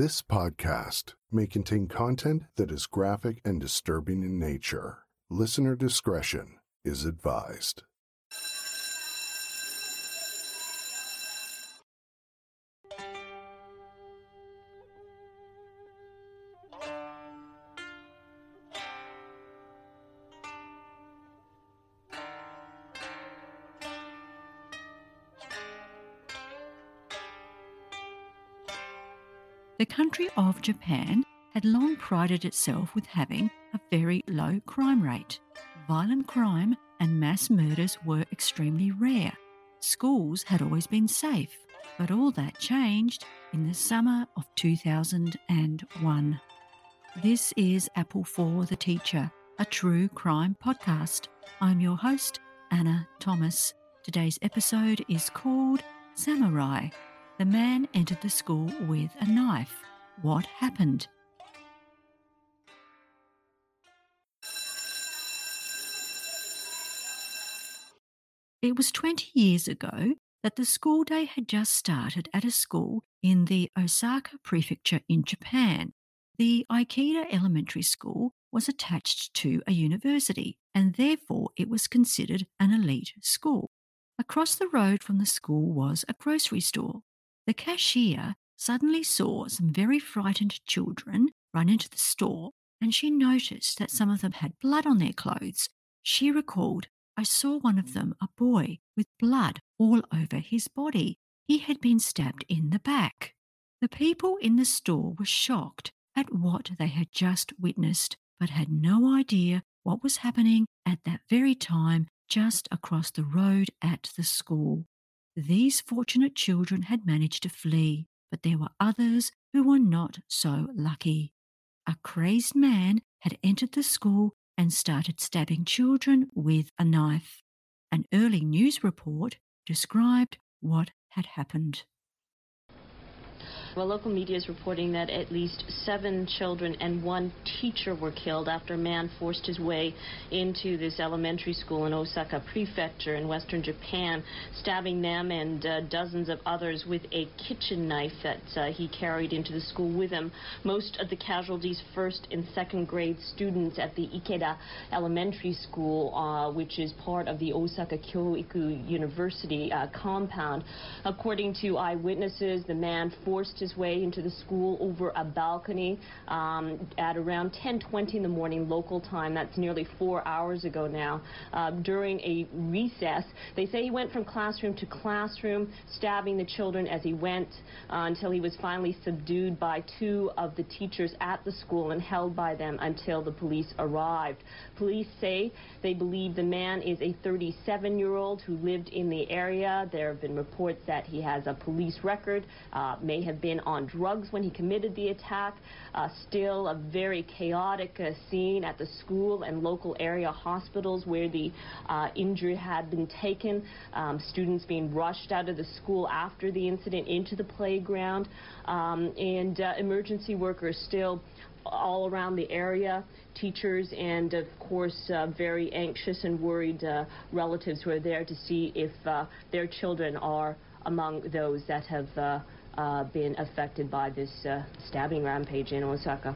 This podcast may contain content that is graphic and disturbing in nature. Listener discretion is advised. Country of Japan had long prided itself with having a very low crime rate. Violent crime and mass murders were extremely rare. Schools had always been safe, but all that changed in the summer of 2001. This is Apple for the Teacher, a true crime podcast. I'm your host, Ana Thomas. Today's episode is called Samurai the man entered the school with a knife. What happened? It was 20 years ago that the school day had just started at a school in the Osaka prefecture in Japan. The Ikeda Elementary School was attached to a university, and therefore it was considered an elite school. Across the road from the school was a grocery store. The cashier suddenly saw some very frightened children run into the store and she noticed that some of them had blood on their clothes. She recalled, I saw one of them, a boy, with blood all over his body. He had been stabbed in the back. The people in the store were shocked at what they had just witnessed, but had no idea what was happening at that very time just across the road at the school. These fortunate children had managed to flee, but there were others who were not so lucky. A crazed man had entered the school and started stabbing children with a knife. An early news report described what had happened. Well, local media is reporting that at least seven children and one teacher were killed after a man forced his way into this elementary school in Osaka Prefecture in western Japan, stabbing them and uh, dozens of others with a kitchen knife that uh, he carried into the school with him. Most of the casualties, first and second grade students at the Ikeda Elementary School, uh, which is part of the Osaka Kyoiku University uh, compound. According to eyewitnesses, the man forced his way into the school over a balcony um, at around 10:20 in the morning local time. That's nearly four hours ago now. Uh, during a recess, they say he went from classroom to classroom, stabbing the children as he went uh, until he was finally subdued by two of the teachers at the school and held by them until the police arrived. Police say they believe the man is a 37-year-old who lived in the area. There have been reports that he has a police record, uh, may have been been on drugs when he committed the attack. Uh, still a very chaotic uh, scene at the school and local area hospitals where the uh, injured had been taken. Um, students being rushed out of the school after the incident into the playground. Um, and uh, emergency workers still all around the area, teachers, and of course, uh, very anxious and worried uh, relatives who are there to see if uh, their children are among those that have uh, been affected by this uh, stabbing rampage in Osaka.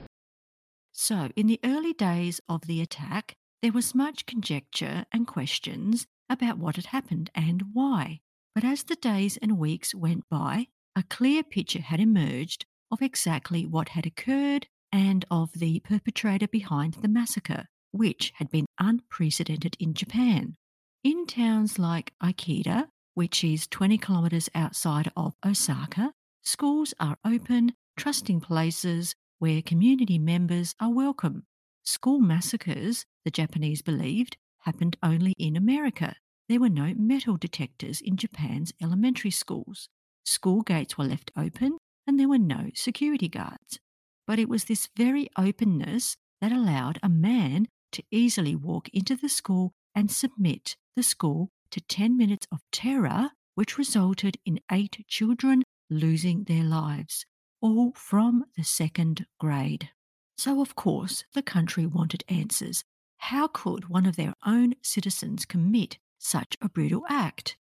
So, in the early days of the attack, there was much conjecture and questions about what had happened and why. But as the days and weeks went by, a clear picture had emerged of exactly what had occurred and of the perpetrator behind the massacre, which had been unprecedented in Japan. In towns like Ikeda, which is 20 kilometres outside of Osaka, Schools are open, trusting places where community members are welcome. School massacres, the Japanese believed, happened only in America. There were no metal detectors in Japan's elementary schools. School gates were left open and there were no security guards. But it was this very openness that allowed a man to easily walk into the school and submit the school to 10 minutes of terror, which resulted in eight children losing their lives, all from the second grade. So, of course, the country wanted answers. How could one of their own citizens commit such a brutal act?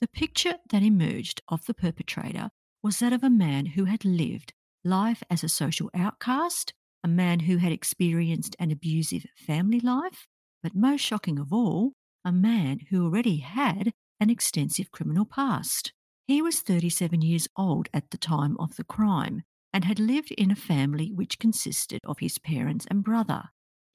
The picture that emerged of the perpetrator was that of a man who had lived life as a social outcast, a man who had experienced an abusive family life, but most shocking of all, a man who already had an extensive criminal past. He was 37 years old at the time of the crime and had lived in a family which consisted of his parents and brother.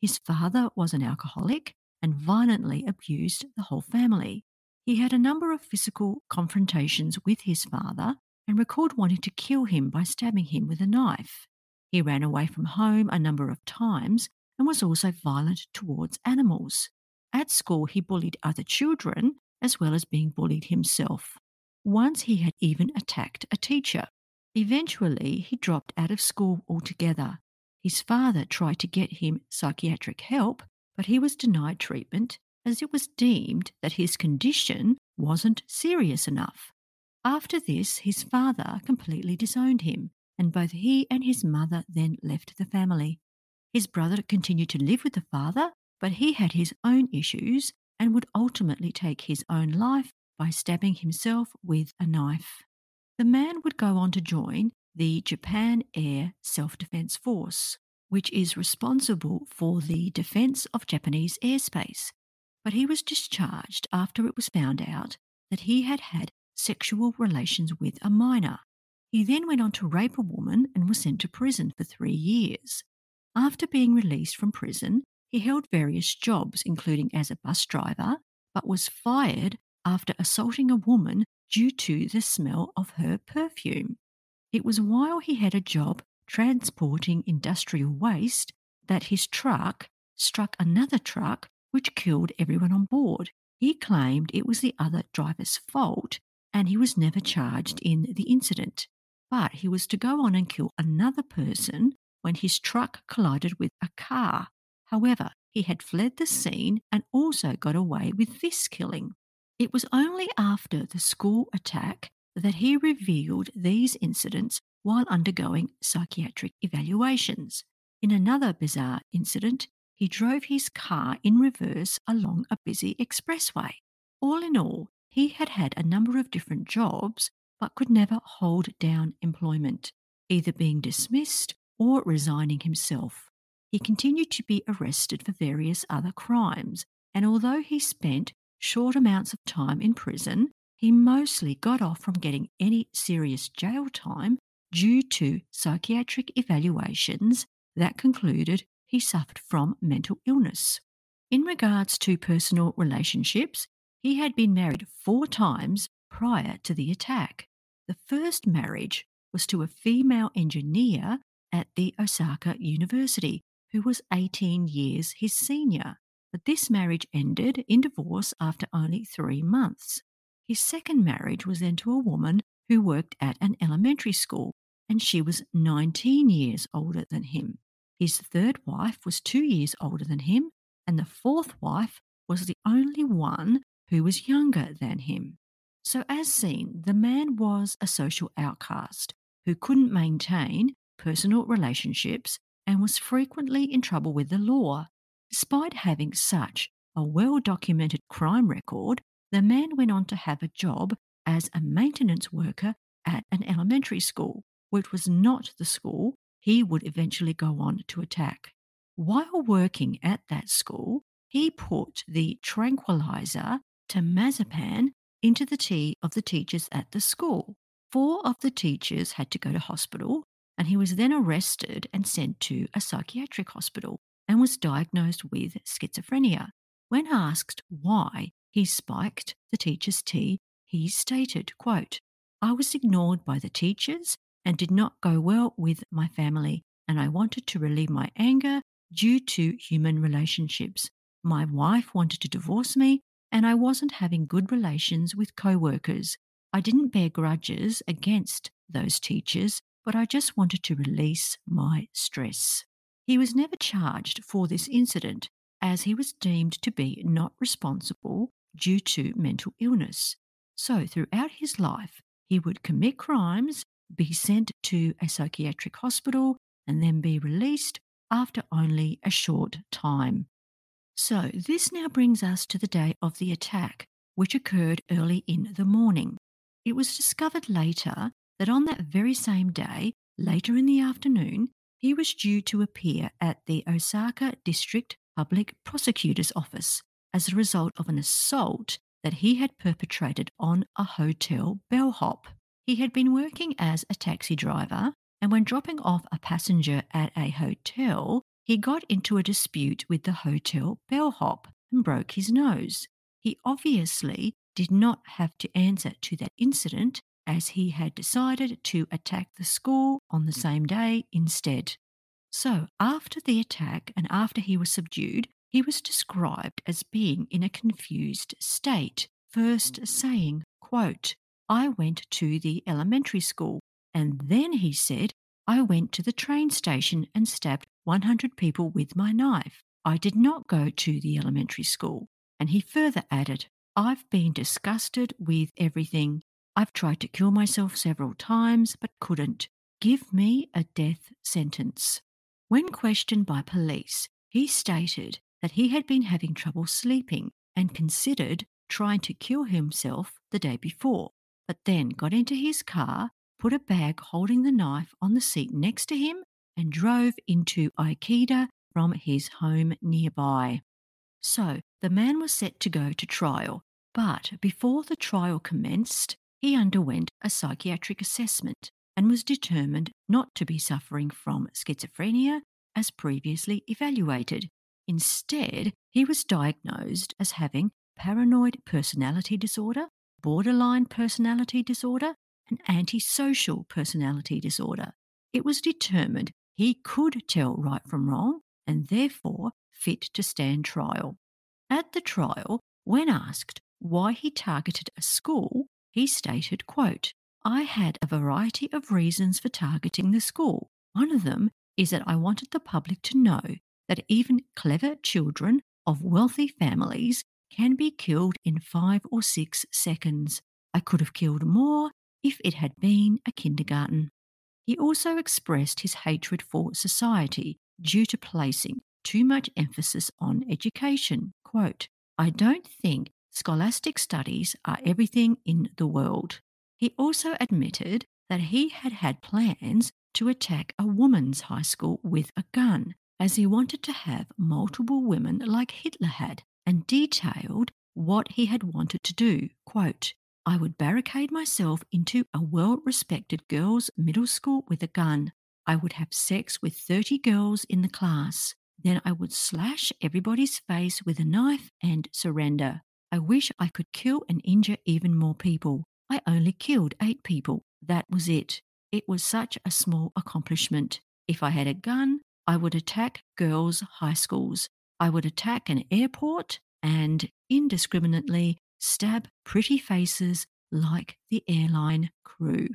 His father was an alcoholic and violently abused the whole family. He had a number of physical confrontations with his father and recalled wanting to kill him by stabbing him with a knife. He ran away from home a number of times and was also violent towards animals. At school, he bullied other children as well as being bullied himself. Once he had even attacked a teacher. Eventually, he dropped out of school altogether. His father tried to get him psychiatric help, but he was denied treatment as it was deemed that his condition wasn't serious enough. After this, his father completely disowned him and both he and his mother then left the family. His brother continued to live with the father, but he had his own issues and would ultimately take his own life by stabbing himself with a knife. The man would go on to join the Japan Air Self Defense Force, which is responsible for the defense of Japanese airspace. But he was discharged after it was found out that he had had sexual relations with a minor. He then went on to rape a woman and was sent to prison for three years. After being released from prison, he held various jobs, including as a bus driver, but was fired after assaulting a woman due to the smell of her perfume. It was while he had a job transporting industrial waste that his truck struck another truck, which killed everyone on board. He claimed it was the other driver's fault, and he was never charged in the incident but he was to go on and kill another person when his truck collided with a car. However, he had fled the scene and also got away with this killing. It was only after the school attack that he revealed these incidents while undergoing psychiatric evaluations. In another bizarre incident, he drove his car in reverse along a busy expressway. All in all, he had had a number of different jobs but could never hold down employment, either being dismissed or resigning himself. He continued to be arrested for various other crimes, and although he spent short amounts of time in prison, he mostly got off from getting any serious jail time due to psychiatric evaluations that concluded he suffered from mental illness. In regards to personal relationships, he had been married four times prior to the attack. The first marriage was to a female engineer at the Osaka University who was 18 years his senior, but this marriage ended in divorce after only three months. His second marriage was then to a woman who worked at an elementary school, and she was 19 years older than him. His third wife was two years older than him, and the fourth wife was the only one who was younger than him. So, as seen, the man was a social outcast who couldn't maintain personal relationships and was frequently in trouble with the law. Despite having such a well documented crime record, the man went on to have a job as a maintenance worker at an elementary school, which was not the school he would eventually go on to attack. While working at that school, he put the tranquilizer temazepam into the tea of the teachers at the school. Four of the teachers had to go to hospital, and he was then arrested and sent to a psychiatric hospital and was diagnosed with schizophrenia. When asked why he spiked the teacher's tea, he stated, quote, I was ignored by the teachers and did not go well with my family, and I wanted to relieve my anger due to human relationships. My wife wanted to divorce me, and I wasn't having good relations with co workers. I didn't bear grudges against those teachers, but I just wanted to release my stress. He was never charged for this incident as he was deemed to be not responsible due to mental illness. So, throughout his life, he would commit crimes, be sent to a psychiatric hospital, and then be released after only a short time. So, this now brings us to the day of the attack, which occurred early in the morning. It was discovered later that on that very same day, Later in the afternoon, he was due to appear at the Osaka District Public Prosecutor's Office as a result of an assault that he had perpetrated on a hotel bellhop. He had been working as a taxi driver, and when dropping off a passenger at a hotel, he got into a dispute with the hotel bellhop and broke his nose. He obviously did not have to answer to that incident as he had decided to attack the school on the mm-hmm. same day instead. So, after the attack and after he was subdued, he was described as being in a confused state, first mm-hmm. saying, quote, I went to the elementary school, and then he said, I went to the train station and stabbed 100 people with my knife. I did not go to the elementary school. And he further added, I've been disgusted with everything. I've tried to kill myself several times but couldn't. Give me a death sentence. When questioned by police, he stated that he had been having trouble sleeping and considered trying to kill himself the day before, but then got into his car, put a bag holding the knife on the seat next to him, and drove into Ikeda from his home nearby. So the man was set to go to trial, but before the trial commenced, he underwent a psychiatric assessment and was determined not to be suffering from schizophrenia as previously evaluated. Instead, he was diagnosed as having paranoid personality disorder, borderline personality disorder, and antisocial personality disorder. It was determined he could tell right from wrong and therefore fit to stand trial. At the trial, when asked why he targeted a school, he stated, quote, I had a variety of reasons for targeting the school. One of them is that I wanted the public to know that even clever children of wealthy families can be killed in five or six seconds. I could have killed more if it had been a kindergarten. He also expressed his hatred for society due to placing too much emphasis on education. Quote, I don't think scholastic studies are everything in the world. He also admitted that he had had plans to attack a woman's high school with a gun, as he wanted to have multiple women like Hitler had, and detailed what he had wanted to do. Quote, I would barricade myself into a well respected girls' middle school with a gun. I would have sex with 30 girls in the class. Then I would slash everybody's face with a knife and surrender. I wish I could kill and injure even more people. I only killed eight people. That was it. It was such a small accomplishment. If I had a gun, I would attack girls' high schools. I would attack an airport and indiscriminately stab pretty faces like the airline crew.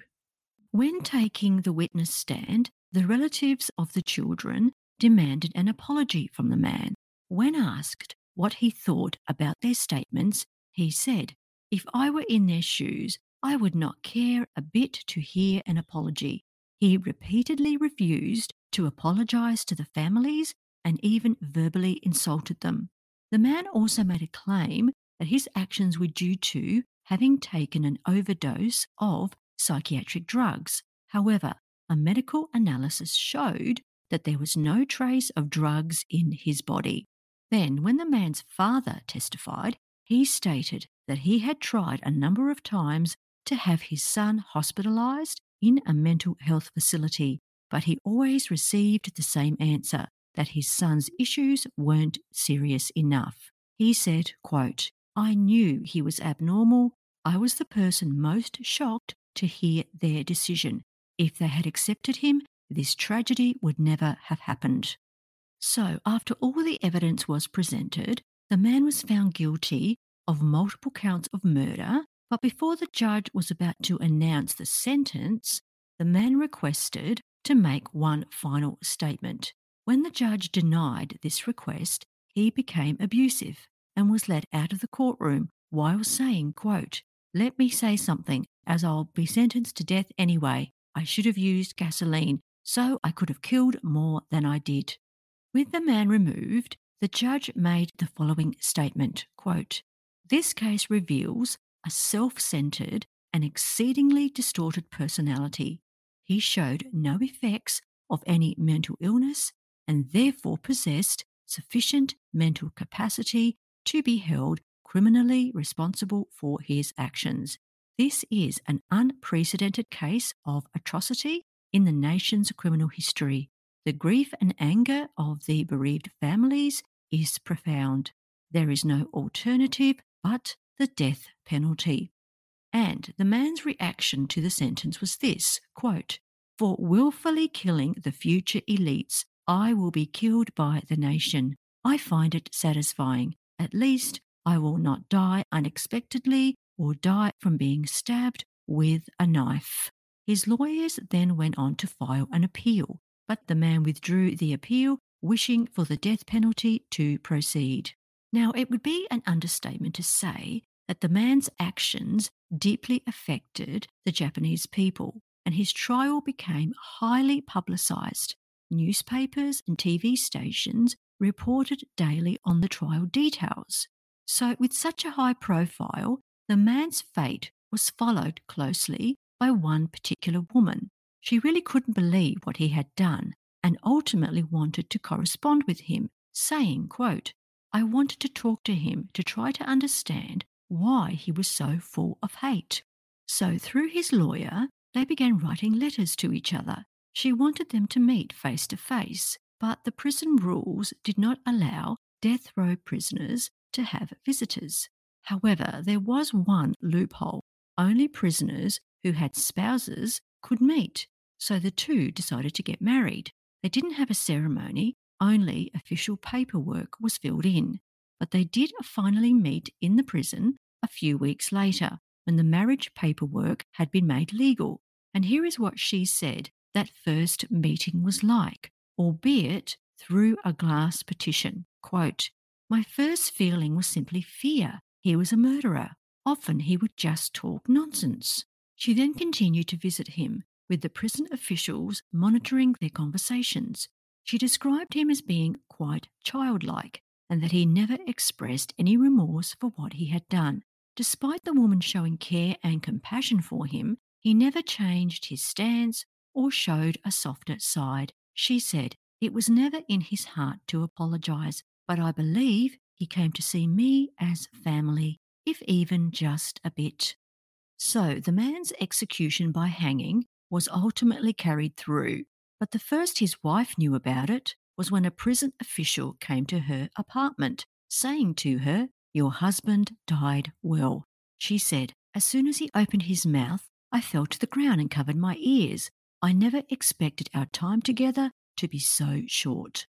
When taking the witness stand, the relatives of the children demanded an apology from the man. When asked what he thought about their statements, he said, If I were in their shoes, I would not care a bit to hear an apology. He repeatedly refused to apologize to the families and even verbally insulted them. The man also made a claim that his actions were due to having taken an overdose of psychiatric drugs. However, a medical analysis showed that there was no trace of drugs in his body. Then, when the man's father testified, he stated that he had tried a number of times to have his son hospitalized in a mental health facility, but he always received the same answer that his son's issues weren't serious enough. He said, quote, I knew he was abnormal. I was the person most shocked to hear their decision. If they had accepted him, this tragedy would never have happened. So, after all the evidence was presented, the man was found guilty of multiple counts of murder but before the judge was about to announce the sentence, the man requested to make one final statement. When the judge denied this request, he became abusive and was let out of the courtroom while saying, quote, Let me say something, as I'll be sentenced to death anyway. I should have used gasoline, so I could have killed more than I did. With the man removed, the judge made the following statement quote, This case reveals a self centered and exceedingly distorted personality. he showed no effects of any mental illness and therefore possessed sufficient mental capacity to be held criminally responsible for his actions. This is an unprecedented case of atrocity in the nation's criminal history. The grief and anger of the bereaved families is profound. There is no alternative but the death penalty. And the man's reaction to the sentence was this quote, For willfully killing the future elites, I will be killed by the nation. I find it satisfying. At least I will not die unexpectedly or die from being stabbed with a knife. His lawyers then went on to file an appeal, but the man withdrew the appeal, wishing for the death penalty to proceed. Now, it would be an understatement to say that the man's actions deeply affected the Japanese people, and his trial became highly publicized. Newspapers and TV stations reported daily on the trial details. So, with such a high profile, the man's fate was followed closely by one particular woman. She really couldn't believe what he had done and ultimately wanted to correspond with him, saying, quote, I wanted to talk to him to try to understand why he was so full of hate. So, through his lawyer, they began writing letters to each other. She wanted them to meet face to face, but the prison rules did not allow death row prisoners to have visitors. However, there was one loophole only prisoners who had spouses could meet, so the two decided to get married. They didn't have a ceremony, only official paperwork was filled in. But they did finally meet in the prison a few weeks later when the marriage paperwork had been made legal. And here is what she said that first meeting was like, albeit through a glass partition. Quote, My first feeling was simply fear. He was a murderer. Often he would just talk nonsense. She then continued to visit him, with the prison officials monitoring their conversations. She described him as being quite childlike and that he never expressed any remorse for what he had done. Despite the woman showing care and compassion for him, he never changed his stance or showed a softer side. She said, It was never in his heart to apologize, but I believe he came to see me as family, if even just a bit. So the man's execution by hanging was ultimately carried through, but the first his wife knew about it was when a prison official came to her apartment, saying to her, Your husband died well. She said, As soon as he opened his mouth, I fell to the ground and covered my ears. I never expected our time together to be so short.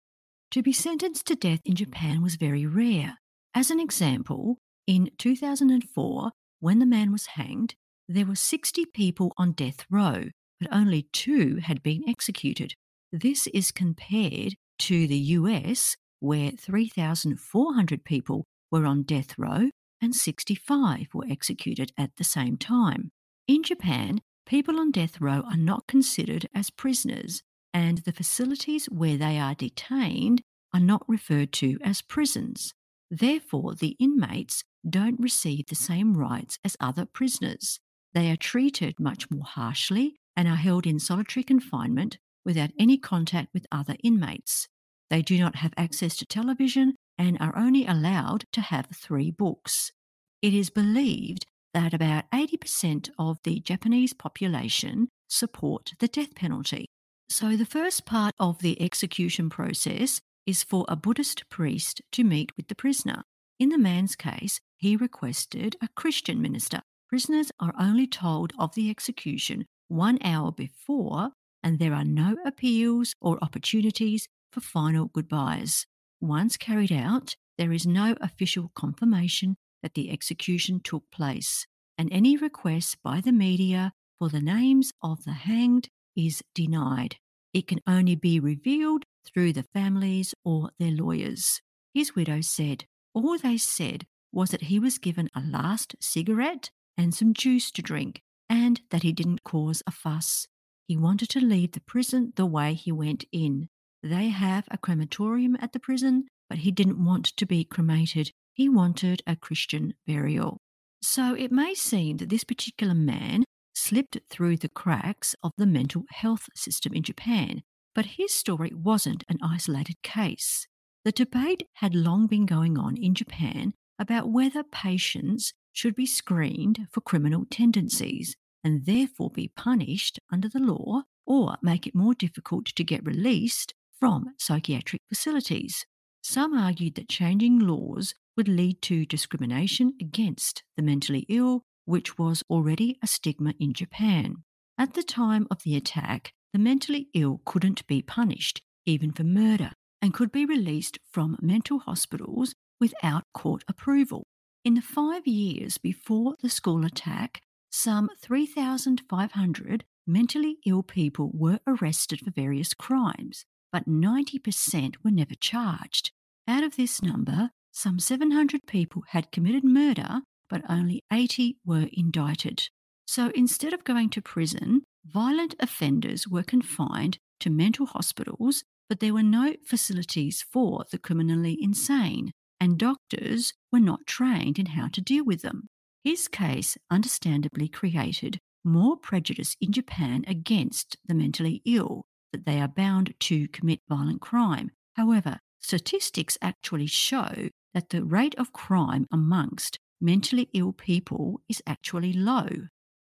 To be sentenced to death in Japan was very rare. As an example, in 2004, when the man was hanged, there were 60 people on death row, but only two had been executed. This is compared to the US, where 3,400 people were on death row and 65 were executed at the same time. In Japan, people on death row are not considered as prisoners, and the facilities where they are detained are not referred to as prisons. Therefore, the inmates don't receive the same rights as other prisoners. They are treated much more harshly and are held in solitary confinement without any contact with other inmates. They do not have access to television and are only allowed to have three books. It is believed that about 80% of the Japanese population support the death penalty. So, the first part of the execution process is for a Buddhist priest to meet with the prisoner. In the man's case, he requested a Christian minister. Prisoners are only told of the execution one hour before, and there are no appeals or opportunities for final goodbyes. Once carried out, there is no official confirmation that the execution took place, and any request by the media for the names of the hanged is denied. It can only be revealed through the families or their lawyers. His widow said, All they said was that he was given a last cigarette and some juice to drink, and that he didn't cause a fuss. He wanted to leave the prison the way he went in. They have a crematorium at the prison, but he didn't want to be cremated. He wanted a Christian burial. So it may seem that this particular man slipped through the cracks of the mental health system in Japan, but his story wasn't an isolated case. The debate had long been going on in Japan about whether patients should be screened for criminal tendencies and therefore be punished under the law or make it more difficult to get released from psychiatric facilities. Some argued that changing laws would lead to discrimination against the mentally ill, which was already a stigma in Japan. At the time of the attack, the mentally ill couldn't be punished, even for murder, and could be released from mental hospitals without court approval. In the five years before the school attack, some 3,500 mentally ill people were arrested for various crimes, but 90% were never charged. Out of this number, some 700 people had committed murder, but only 80 were indicted. So instead of going to prison, violent offenders were confined to mental hospitals, but there were no facilities for the criminally insane, and doctors were not trained in how to deal with them. His case understandably created more prejudice in Japan against the mentally ill, that they are bound to commit violent crime. However, statistics actually show that the rate of crime amongst mentally ill people is actually low.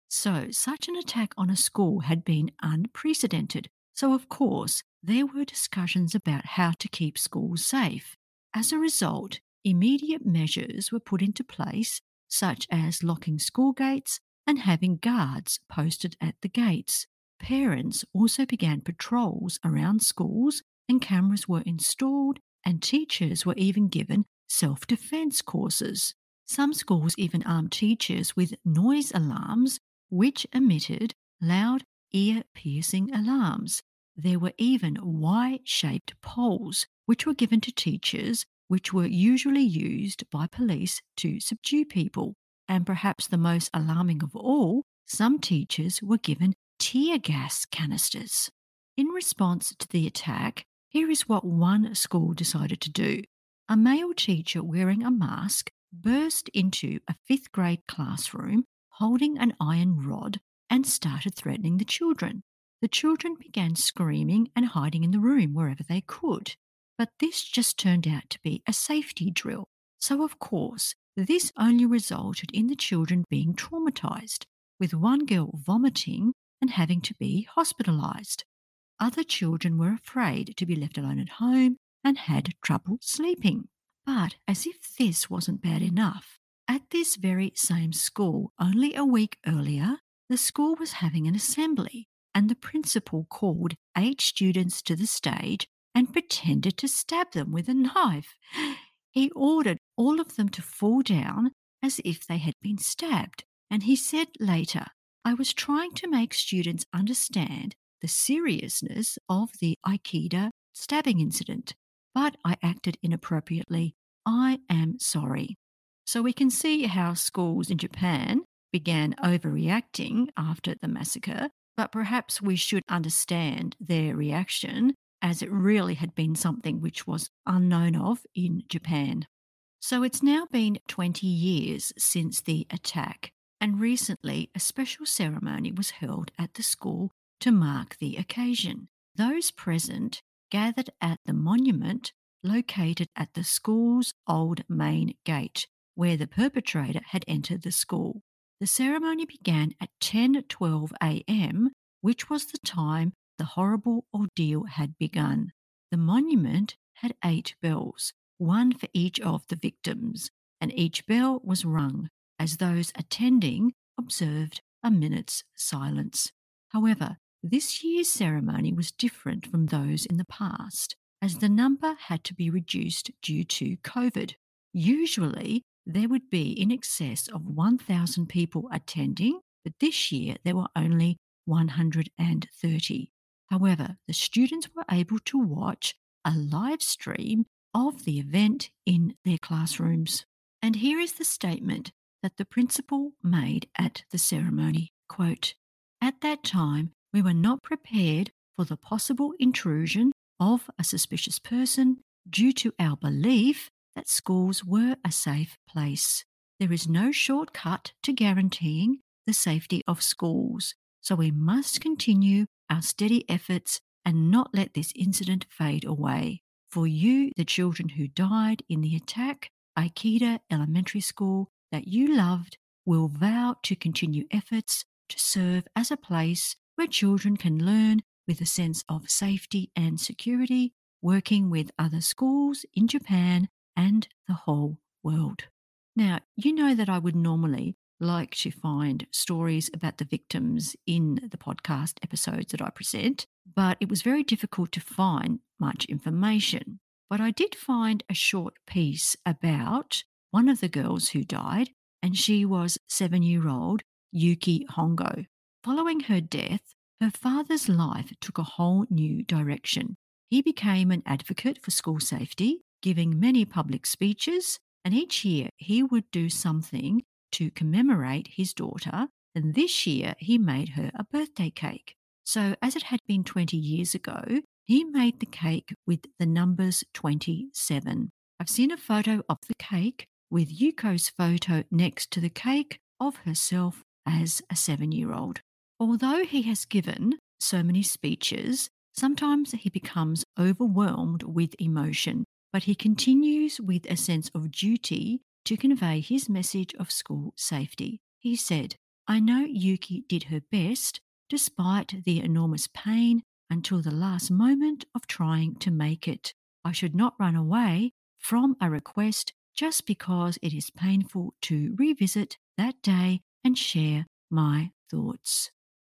So, such an attack on a school had been unprecedented. So, of course, there were discussions about how to keep schools safe. As a result, immediate measures were put into place, such as locking school gates and having guards posted at the gates. Parents also began patrols around schools, and cameras were installed, and teachers were even given self defense courses. Some schools even armed teachers with noise alarms, which emitted loud, ear piercing alarms. There were even Y shaped poles, which were given to teachers, which were usually used by police to subdue people. And perhaps the most alarming of all, some teachers were given tear gas canisters. In response to the attack, here is what one school decided to do. A male teacher wearing a mask burst into a fifth grade classroom holding an iron rod and started threatening the children. The children began screaming and hiding in the room wherever they could. But this just turned out to be a safety drill. So, of course, this only resulted in the children being traumatized, with one girl vomiting and having to be hospitalized. Other children were afraid to be left alone at home and had trouble sleeping. But as if this wasn't bad enough, at this very same school, only a week earlier, the school was having an assembly, and the principal called eight students to the stage and pretended to stab them with a knife. He ordered all of them to fall down as if they had been stabbed, and he said later, I was trying to make students understand the seriousness of the Ikeda stabbing incident but I acted inappropriately. I am sorry. So we can see how schools in Japan began overreacting after the massacre, but perhaps we should understand their reaction as it really had been something which was unknown of in Japan. So it's now been 20 years since the attack, and recently a special ceremony was held at the school to mark the occasion. Those present gathered at the monument located at the school's old main gate, where the perpetrator had entered the school. The ceremony began at 10:12 a.m., which was the time the horrible ordeal had begun. The monument had eight bells, one for each of the victims, and each bell was rung as those attending observed a minute's silence. However, this year's ceremony was different from those in the past, as the number had to be reduced due to COVID. Usually, there would be in excess of 1,000 people attending, but this year there were only 130. However, the students were able to watch a live stream of the event in their classrooms. And here is the statement that the principal made at the ceremony. Quote, At that time, we were not prepared for the possible intrusion of a suspicious person due to our belief that schools were a safe place. There is no shortcut to guaranteeing the safety of schools. So we must continue our steady efforts and not let this incident fade away. For you, the children who died in the attack, Ikeda Elementary School, that you loved, will vow to continue efforts to serve as a place where children can learn with a sense of safety and security, working with other schools in Japan and the whole world. Now, you know that I would normally like to find stories about the victims in the podcast episodes that I present, but it was very difficult to find much information. But I did find a short piece about one of the girls who died, and she was seven year old Yuki Hongo. Following her death, her father's life took a whole new direction. He became an advocate for school safety, giving many public speeches, and each year he would do something to commemorate his daughter, and this year he made her a birthday cake. So, as it had been 20 years ago, he made the cake with the numbers 27. I've seen a photo of the cake with Yuko's photo next to the cake of herself as a seven year old. Although he has given so many speeches, sometimes he becomes overwhelmed with emotion, but he continues with a sense of duty to convey his message of school safety. He said, I know Yuki did her best despite the enormous pain until the last moment of trying to make it. I should not run away from a request just because it is painful to revisit that day and share my thoughts.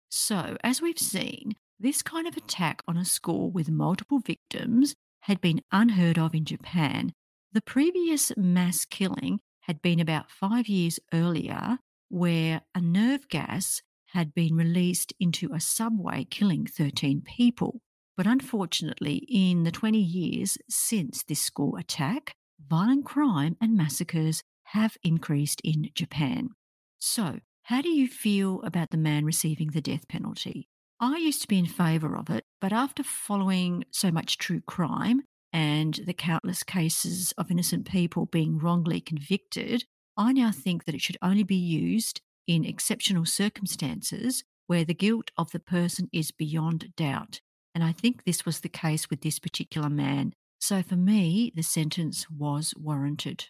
So, as we've seen, this kind of attack on a school with multiple victims had been unheard of in Japan. The previous mass killing had been about five years earlier, where a nerve gas had been released into a subway, killing 13 people. But unfortunately, in the 20 years since this school attack, violent crime and massacres have increased in Japan. So, how do you feel about the man receiving the death penalty? I used to be in favour of it, but after following so much true crime and the countless cases of innocent people being wrongly convicted, I now think that it should only be used in exceptional circumstances where the guilt of the person is beyond doubt. And I think this was the case with this particular man. So for me, the sentence was warranted.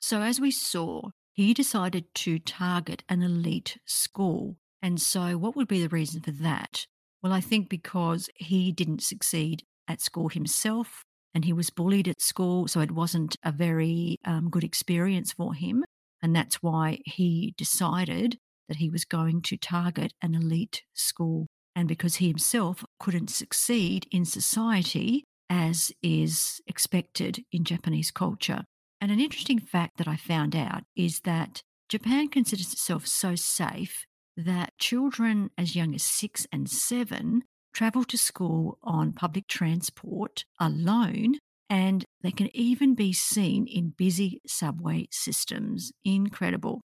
So as we saw, he decided to target an elite school. And so, what would be the reason for that? Well, I think because he didn't succeed at school himself and he was bullied at school, so it wasn't a very um, good experience for him. And that's why he decided that he was going to target an elite school. And because he himself couldn't succeed in society as is expected in Japanese culture. And an interesting fact that I found out is that Japan considers itself so safe that children as young as six and seven travel to school on public transport alone, and they can even be seen in busy subway systems. Incredible.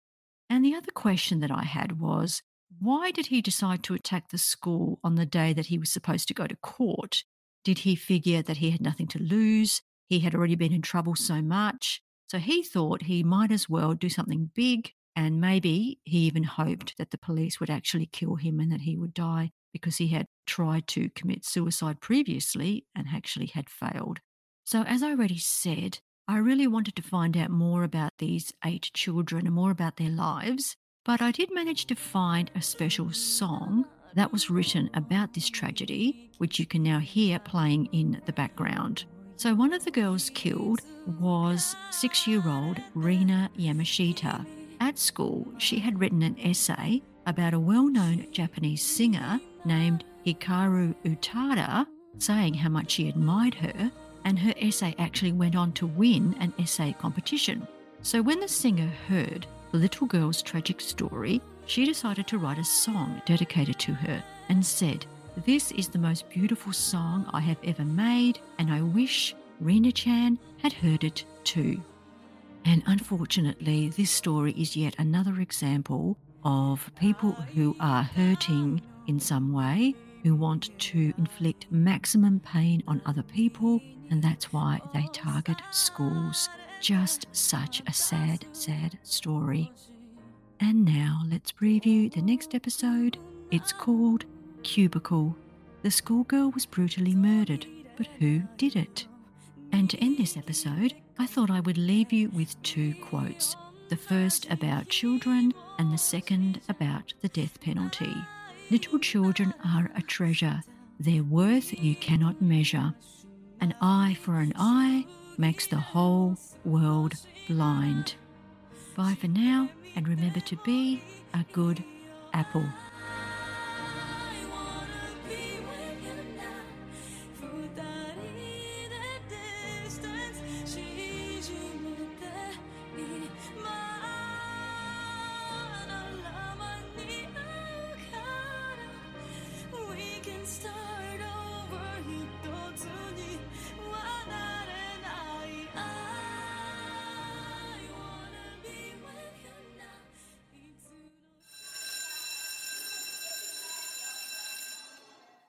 And the other question that I had was why did he decide to attack the school on the day that he was supposed to go to court? Did he figure that he had nothing to lose? He had already been in trouble so much. So he thought he might as well do something big. And maybe he even hoped that the police would actually kill him and that he would die because he had tried to commit suicide previously and actually had failed. So, as I already said, I really wanted to find out more about these eight children and more about their lives, but I did manage to find a special song that was written about this tragedy, which you can now hear playing in the background. So, one of the girls killed was six year old Rina Yamashita. At school, she had written an essay about a well known Japanese singer named Hikaru Utada, saying how much she admired her, and her essay actually went on to win an essay competition. So, when the singer heard the little girl's tragic story, she decided to write a song dedicated to her and said, This is the most beautiful song I have ever made, and I wish Rina Chan had heard it too. And unfortunately, this story is yet another example of people who are hurting in some way, who want to inflict maximum pain on other people, and that's why they target schools. Just such a sad, sad story. And now let's preview the next episode. It's called Cubicle. The schoolgirl was brutally murdered, but who did it? And to end this episode, I thought I would leave you with two quotes. The first about children, and the second about the death penalty. Little children are a treasure, their worth you cannot measure. An eye for an eye makes the whole world blind. Bye for now, and remember to be a good apple.